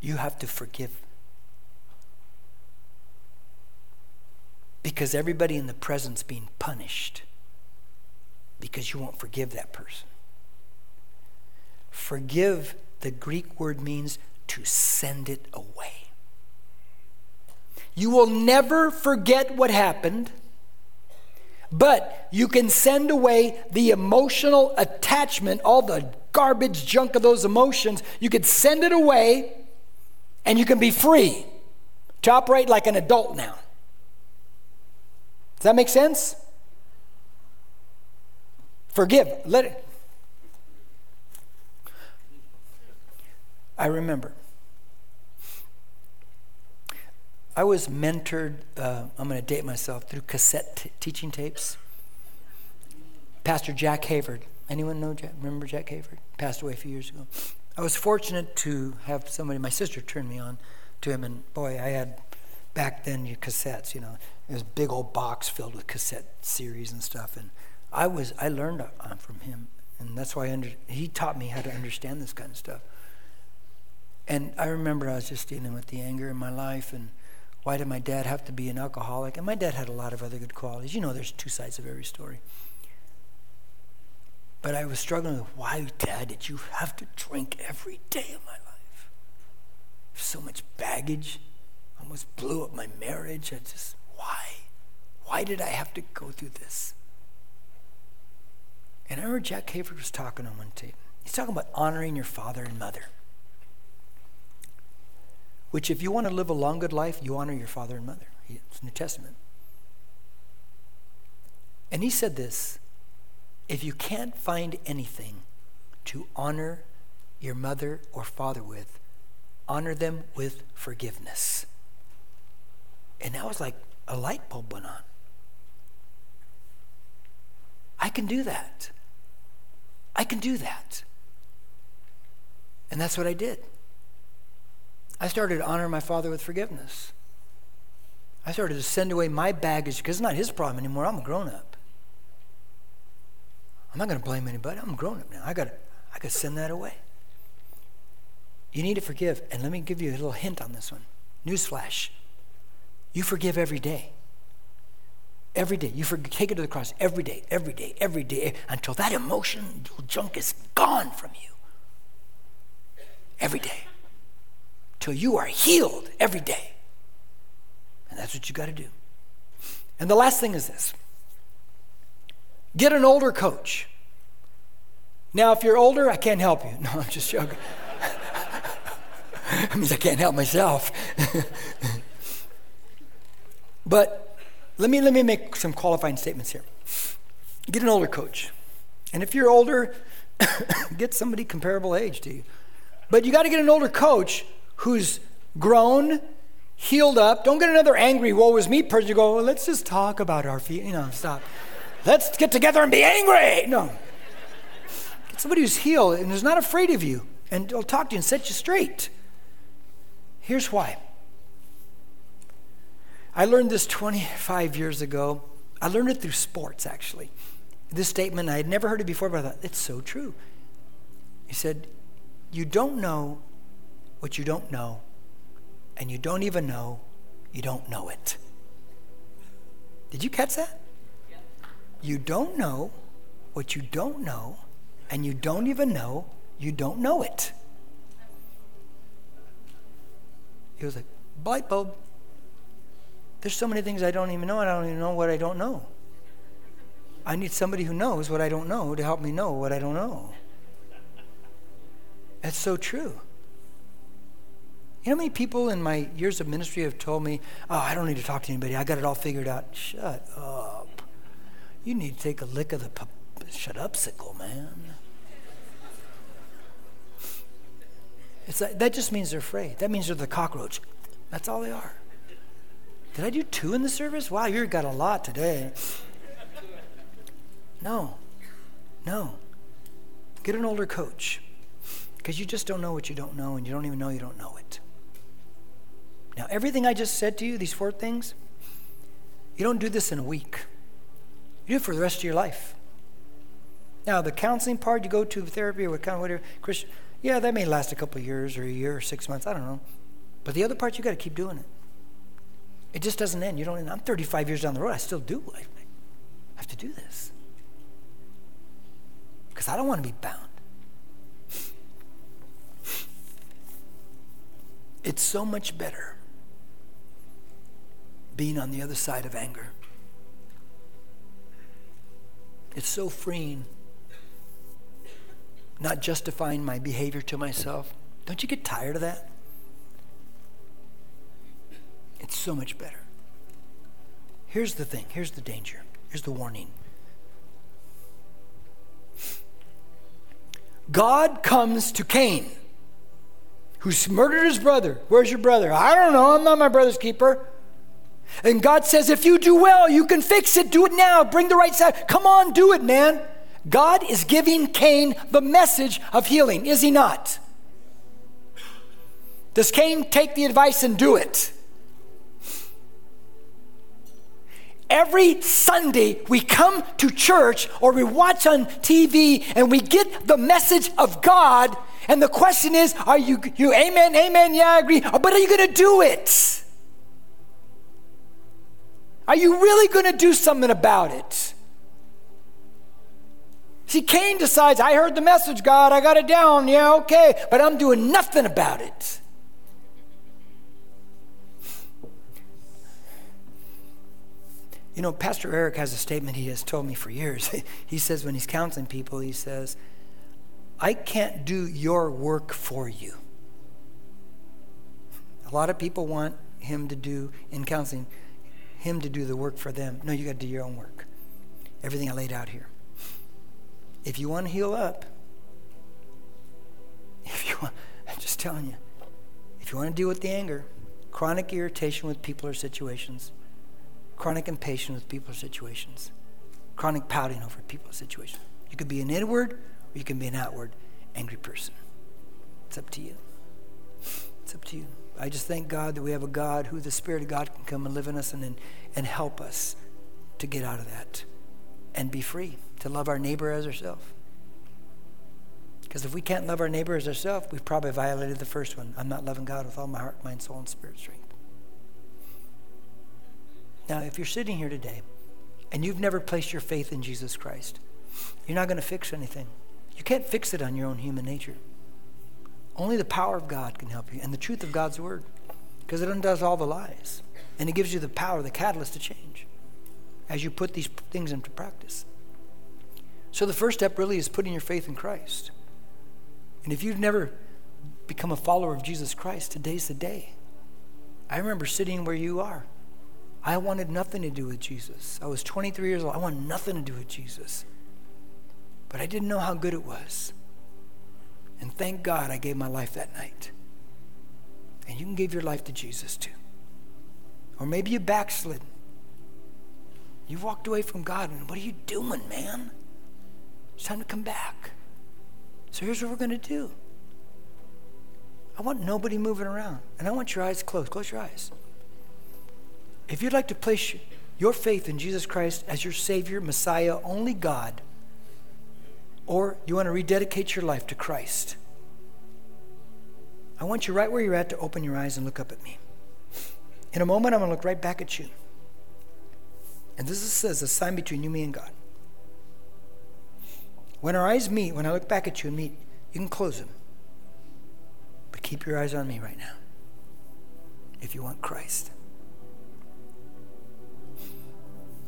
you have to forgive. Because everybody in the presence being punished because you won't forgive that person. Forgive, the Greek word means to send it away. You will never forget what happened, but you can send away the emotional attachment, all the garbage junk of those emotions. You could send it away and you can be free to operate like an adult now. Does that make sense? Forgive. Let it. I remember. I was mentored, uh, I'm going to date myself, through cassette t- teaching tapes. Pastor Jack Hayford. Anyone know Jack? Remember Jack Hayford? Passed away a few years ago. I was fortunate to have somebody, my sister turned me on to him, and boy, I had back then your cassettes, you know, it was a big old box filled with cassette series and stuff, and I was I learned uh, from him, and that's why under, he taught me how to understand this kind of stuff. And I remember I was just dealing with the anger in my life, and why did my dad have to be an alcoholic? And my dad had a lot of other good qualities. You know, there's two sides of every story. But I was struggling with why, Dad, did you have to drink every day of my life? So much baggage. Almost blew up my marriage. I just, why? Why did I have to go through this? And I remember Jack Hayford was talking on one tape. He's talking about honoring your father and mother. Which, if you want to live a long, good life, you honor your father and mother. It's New Testament. And he said this if you can't find anything to honor your mother or father with, honor them with forgiveness. And that was like a light bulb went on. I can do that. I can do that. And that's what I did. I started to honor my father with forgiveness. I started to send away my baggage because it's not his problem anymore. I'm a grown up. I'm not going to blame anybody. I'm a grown up now. I got I got to send that away. You need to forgive. And let me give you a little hint on this one. Newsflash. You forgive every day. Every day. You take it to the cross every day, every day, every day, until that emotion junk is gone from you. Every day. Till you are healed every day. And that's what you got to do. And the last thing is this get an older coach. Now, if you're older, I can't help you. No, I'm just joking. that means I can't help myself. but let me, let me make some qualifying statements here. Get an older coach. And if you're older, get somebody comparable age to you. But you got to get an older coach who's grown, healed up. Don't get another angry, woe is me person. You go, well, let's just talk about our feet. You know, stop. let's get together and be angry. No. Get somebody who's healed and is not afraid of you and will talk to you and set you straight. Here's why. I learned this 25 years ago. I learned it through sports, actually. This statement, I had never heard it before, but I thought, it's so true. He said, You don't know what you don't know, and you don't even know you don't know it. Did you catch that? Yeah. You don't know what you don't know, and you don't even know you don't know it. He was like, light bulb. There's so many things I don't even know, and I don't even know what I don't know. I need somebody who knows what I don't know to help me know what I don't know. That's so true. You know how many people in my years of ministry have told me, oh, I don't need to talk to anybody. I got it all figured out. Shut up. You need to take a lick of the pu- shut up sickle, man. It's like, that just means they're afraid. That means they're the cockroach. That's all they are. Did I do two in the service? Wow, you got a lot today. No, no. Get an older coach because you just don't know what you don't know and you don't even know you don't know it. Now, everything I just said to you, these four things, you don't do this in a week. You do it for the rest of your life. Now, the counseling part, you go to therapy or whatever, Christian, yeah, that may last a couple years or a year or six months, I don't know. But the other part, you got to keep doing it. It just doesn't end. You don't. I'm 35 years down the road. I still do. I have to do this because I don't want to be bound. It's so much better being on the other side of anger. It's so freeing, not justifying my behavior to myself. Don't you get tired of that? It's so much better. Here's the thing here's the danger, here's the warning. God comes to Cain who's murdered his brother. Where's your brother? I don't know. I'm not my brother's keeper. And God says, if you do well, you can fix it. Do it now. Bring the right side. Come on, do it, man. God is giving Cain the message of healing, is he not? Does Cain take the advice and do it? Every Sunday, we come to church or we watch on TV and we get the message of God and the question is, are you, you amen, amen, yeah, I agree, but are you going to do it? Are you really going to do something about it? See, Cain decides, I heard the message, God, I got it down, yeah, okay, but I'm doing nothing about it. You know, Pastor Eric has a statement he has told me for years. he says when he's counseling people, he says, I can't do your work for you. A lot of people want him to do, in counseling, him to do the work for them. No, you got to do your own work. Everything I laid out here. If you want to heal up, if you want, I'm just telling you, if you want to deal with the anger, chronic irritation with people or situations, chronic impatience with people or situations, chronic pouting over people or situations, you could be an inward or you can be an outward angry person. It's up to you. It's up to you. I just thank God that we have a God who the Spirit of God can come and live in us and, and, and help us to get out of that and be free, to love our neighbor as ourselves. Because if we can't love our neighbor as ourselves, we've probably violated the first one. I'm not loving God with all my heart, mind, soul, and spirit strength. Now, if you're sitting here today and you've never placed your faith in Jesus Christ, you're not going to fix anything. You can't fix it on your own human nature. Only the power of God can help you and the truth of God's word because it undoes all the lies. And it gives you the power, the catalyst to change as you put these things into practice. So the first step really is putting your faith in Christ. And if you've never become a follower of Jesus Christ, today's the day. I remember sitting where you are. I wanted nothing to do with Jesus. I was 23 years old. I wanted nothing to do with Jesus. But I didn't know how good it was. And thank God I gave my life that night. and you can give your life to Jesus too. Or maybe you backslid. You walked away from God, and what are you doing, man? It's time to come back. So here's what we're going to do. I want nobody moving around, and I want your eyes closed. Close your eyes. If you'd like to place your faith in Jesus Christ as your Savior, Messiah, only God, or you want to rededicate your life to Christ, I want you right where you're at to open your eyes and look up at me. In a moment, I'm going to look right back at you. And this is says a sign between you, me, and God. When our eyes meet, when I look back at you and meet, you can close them. But keep your eyes on me right now if you want Christ.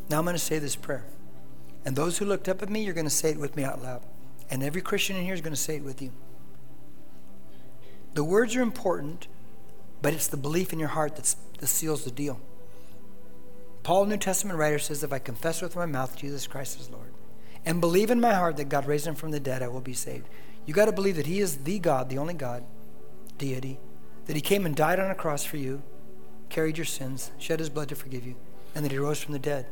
Now I'm going to say this prayer. And those who looked up at me, you're going to say it with me out loud. And every Christian in here is going to say it with you. The words are important, but it's the belief in your heart that seals the deal. Paul, New Testament writer, says, If I confess with my mouth Jesus Christ is Lord and believe in my heart that God raised him from the dead, I will be saved. You got to believe that he is the God, the only God, deity, that he came and died on a cross for you, carried your sins, shed his blood to forgive you, and that he rose from the dead.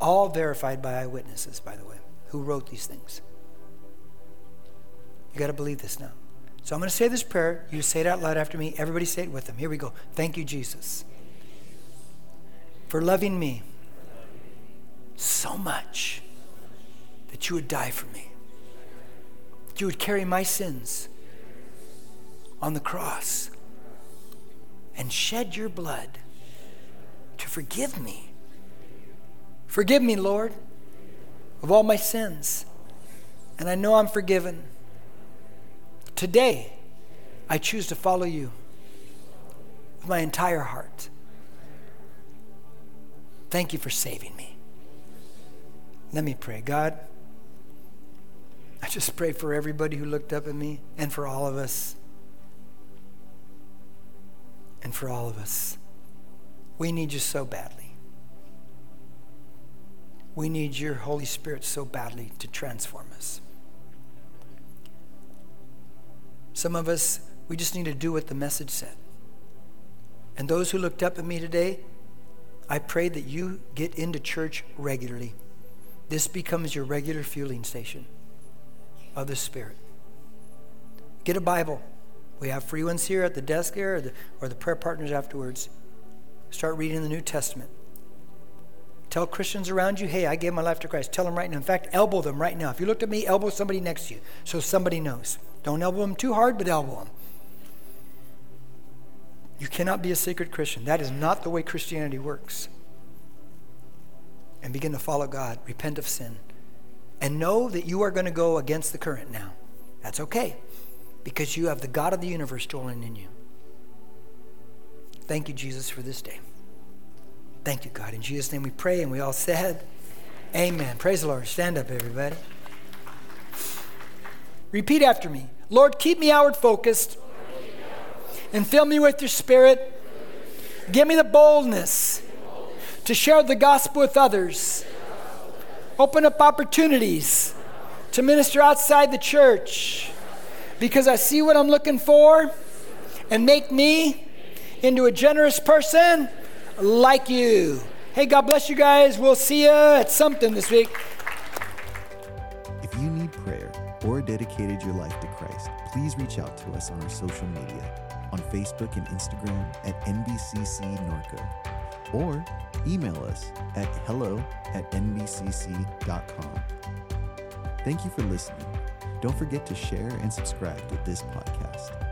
All verified by eyewitnesses, by the way, who wrote these things. You got to believe this now. So I'm going to say this prayer. You say it out loud after me. Everybody say it with them. Here we go. Thank you, Jesus, for loving me so much that you would die for me, that you would carry my sins on the cross and shed your blood to forgive me. Forgive me, Lord, of all my sins. And I know I'm forgiven. Today, I choose to follow you with my entire heart. Thank you for saving me. Let me pray. God, I just pray for everybody who looked up at me and for all of us. And for all of us. We need you so badly. We need your Holy Spirit so badly to transform us. Some of us, we just need to do what the message said. And those who looked up at me today, I pray that you get into church regularly. This becomes your regular fueling station of the Spirit. Get a Bible. We have free ones here at the desk here or the, or the prayer partners afterwards. Start reading the New Testament. Tell Christians around you, hey, I gave my life to Christ. Tell them right now. In fact, elbow them right now. If you looked at me, elbow somebody next to you so somebody knows. Don't elbow them too hard, but elbow them. You cannot be a secret Christian. That is not the way Christianity works and begin to follow God, repent of sin, and know that you are going to go against the current now. That's okay because you have the God of the universe dwelling in you. Thank you, Jesus, for this day. Thank you, God. In Jesus' name we pray, and we all said, Amen. Praise the Lord. Stand up, everybody. Repeat after me Lord, keep me outward focused and fill me with your spirit. Give me the boldness to share the gospel with others. Open up opportunities to minister outside the church because I see what I'm looking for and make me into a generous person like you. Hey, God bless you guys. We'll see you at something this week. If you need prayer or dedicated your life to Christ, please reach out to us on our social media on Facebook and Instagram at NBCC Norco or email us at hello at nbcc.com. Thank you for listening. Don't forget to share and subscribe to this podcast.